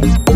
Bye.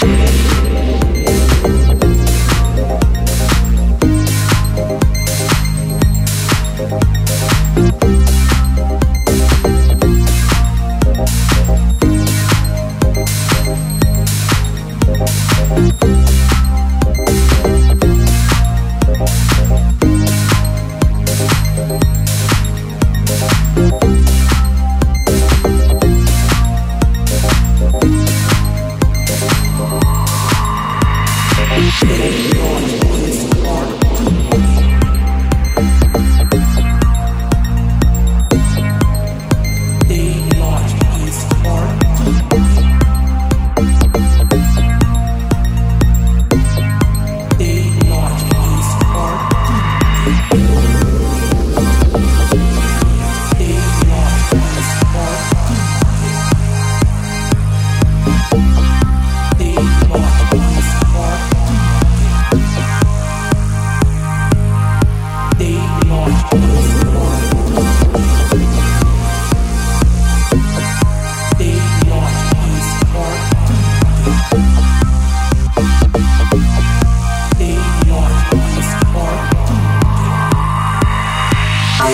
Thank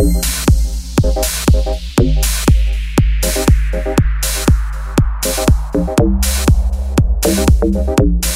Thank you